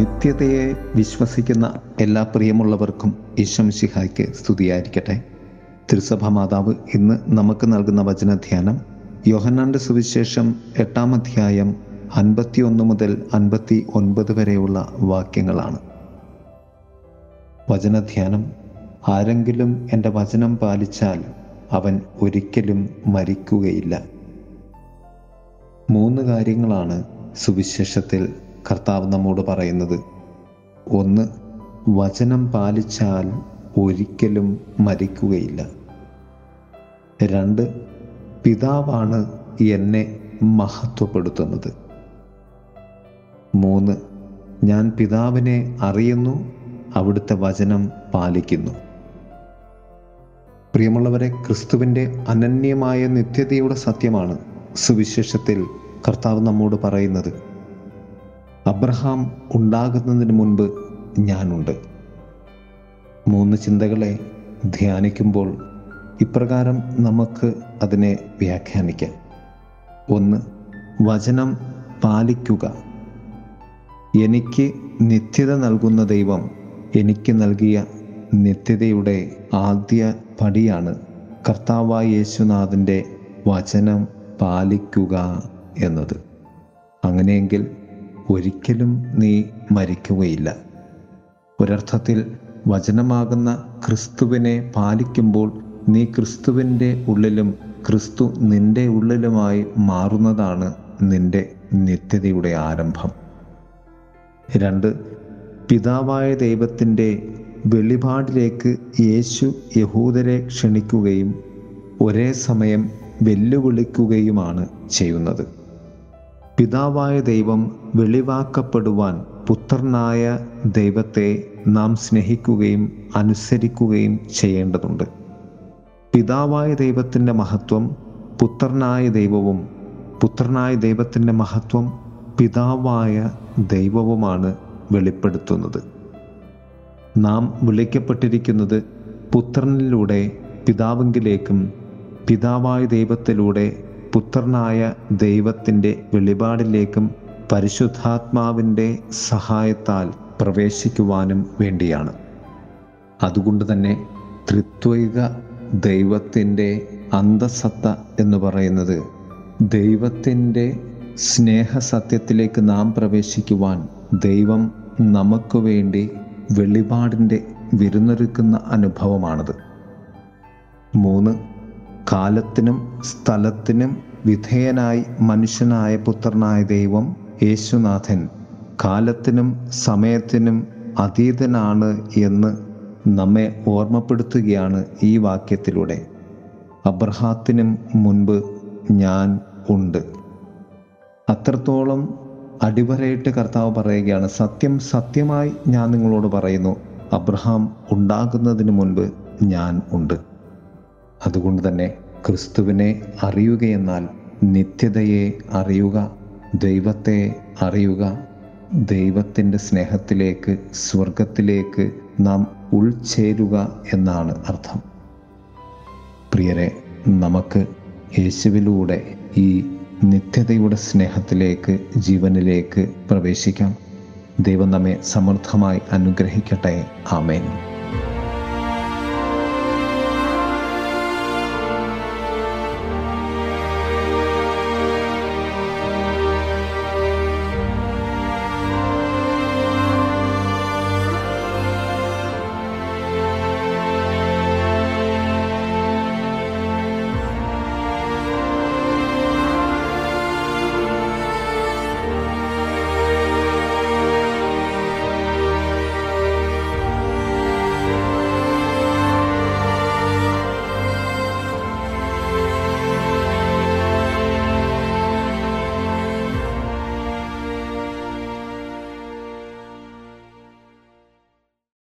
നിത്യതയെ വിശ്വസിക്കുന്ന എല്ലാ പ്രിയമുള്ളവർക്കും ഈശംശിഹായ്ക്ക് സ്തുതിയായിരിക്കട്ടെ. തിരുസഭ മാതാവ് ഇന്ന് നമുക്ക് നൽകുന്ന വചനധ്യാനം യോഹന്നാന്റെ സുവിശേഷം എട്ടാം അധ്യായം അൻപത്തി ഒന്ന് മുതൽ അൻപത്തി ഒൻപത് വരെയുള്ള വാക്യങ്ങളാണ്. വചനധ്യാനം ആരെങ്കിലും എന്റെ വചനം പാലിച്ചാൽ അവൻ ഒരിക്കലും മരിക്കുകയില്ല. മൂന്ന് കാര്യങ്ങളാണ് സുവിശേഷത്തിൽ കർത്താവ് നമ്മോട് പറയുന്നത്. ഒന്ന് വചനം പാലിച്ചാൽ ഒരിക്കലും മരിക്കുകയില്ല. രണ്ട് പിതാവാണ് എന്നെ മഹത്വപ്പെടുത്തുന്നത്. മൂന്ന് ഞാൻ പിതാവിനെ അറിയുന്നു അവിടുത്തെ വചനം പാലിക്കുന്നു. പ്രിയമുള്ളവരെ ക്രിസ്തുവിന്റെ അനന്യമായ നിത്യതയുടെ സത്യമാണ് സുവിശേഷത്തിൽ കർത്താവ് നമ്മോട് പറയുന്നത്. അബ്രഹാം ഉണ്ടാകുന്നതിന് മുൻപ് ഞാനുണ്ട്. മൂന്ന് ചിന്തകളെ ധ്യാനിക്കുമ്പോൾ ഇപ്രകാരം നമുക്ക് അതിനെ വ്യാഖ്യാനിക്കാം. ഒന്ന് വചനം പാലിക്കുക. എനിക്ക് നിത്യത നൽകുന്ന ദൈവം എനിക്ക് നൽകിയ നിത്യതയുടെ ആദ്യ പടിയാണ് കർത്താവായ യേശുനാഥന്റെ വചനം പാലിക്കുക എന്നത്. അങ്ങനെയെങ്കിൽ ഒരിക്കലും നീ മരിക്കുകയില്ല. ഒരർത്ഥത്തിൽ വചനമാകുന്ന ക്രിസ്തുവിനെ പാലിക്കുമ്പോൾ നീ ക്രിസ്തുവിന്റെ ഉള്ളിലും ക്രിസ്തു നിന്റെ ഉള്ളിലുമായി മാറുന്നതാണ് നിന്റെ നിത്യതയുടെ ആരംഭം. രണ്ട് പിതാവായ ദൈവത്തിന്റെ വെളിപാടിലേക്ക് യേശു യഹൂദരെ ക്ഷണിക്കുകയും ഒരേ സമയം വെല്ലുവിളിക്കുകയുമാണ് ചെയ്യുന്നത്. പിതാവായ ദൈവം വെളിവാക്കപ്പെടുവാൻ പുത്രനായ ദൈവത്തെ നാം സ്നേഹിക്കുകയും അനുസരിക്കുകയും ചെയ്യേണ്ടതുണ്ട്. പിതാവായ ദൈവത്തിന്റെ മഹത്വം പുത്രനായ ദൈവവും പുത്രനായ ദൈവത്തിന്റെ മഹത്വം പിതാവായ ദൈവവുമാണ് വെളിപ്പെടുത്തുന്നത്. നാം വിളിക്കപ്പെട്ടിരിക്കുന്നത് പുത്രനിലൂടെ പിതാവെങ്കിലേക്കും പിതാവായ ദൈവത്തിലൂടെ പുത്രനായ ദൈവത്തിന്റെ വെളിപാടിലേക്കും പരിശുദ്ധാത്മാവിന്റെ സഹായത്താൽ പ്രവേശിക്കുവാനും വേണ്ടിയാണ്. അതുകൊണ്ട് തന്നെ ത്രിത്വൈക ദൈവത്തിന്റെ അന്തസത്ത എന്ന് പറയുന്നത് ദൈവത്തിന്റെ സ്നേഹസത്യത്തിലേക്ക് നാം പ്രവേശിക്കുവാൻ ദൈവം നമുക്ക് വേണ്ടി വെളിപാടിന്റെ വിരുന്നൊരുക്കുന്ന അനുഭവമാണത്. മൂന്ന് കാലത്തിനും സ്ഥലത്തിനും വിധേയനായി മനുഷ്യനായ പുത്രനായ ദൈവം യേശുനാഥൻ. കാലത്തിനും സമയത്തിനും അതീതനാണ് എന്ന് നമ്മെ ഓർമ്മപ്പെടുത്തുകയാണ് ഈ വാക്യത്തിലൂടെ. അബ്രഹാത്തിനും മുൻപ് ഞാൻ ഉണ്ട്. അത്രത്തോളം അടിവരയിട്ട് കർത്താവ് പറയുകയാണ് സത്യം സത്യമായി ഞാൻ നിങ്ങളോട് പറയുന്നു അബ്രഹാം ഉണ്ടാകുന്നതിന് മുൻപ് ഞാൻ ഉണ്ട്. അതുകൊണ്ട് തന്നെ ക്രിസ്തുവിനെ അറിയുകയെന്നാൽ നിത്യതയെ അറിയുക ദൈവത്തെ അറിയുക ദൈവത്തിന്റെ സ്നേഹത്തിലേക്ക് സ്വർഗത്തിലേക്ക് നാം ഉൾച്ചേരുക എന്നാണ് അർത്ഥം. പ്രിയരെ നമുക്ക് യേശുവിലൂടെ ഈ നിത്യതയുടെ സ്നേഹത്തിലേക്ക് ജീവനിലേക്ക് പ്രവേശിക്കാം. ദൈവം നമ്മെ സമൃദ്ധമായി അനുഗ്രഹിക്കട്ടെ. ആമേൻ.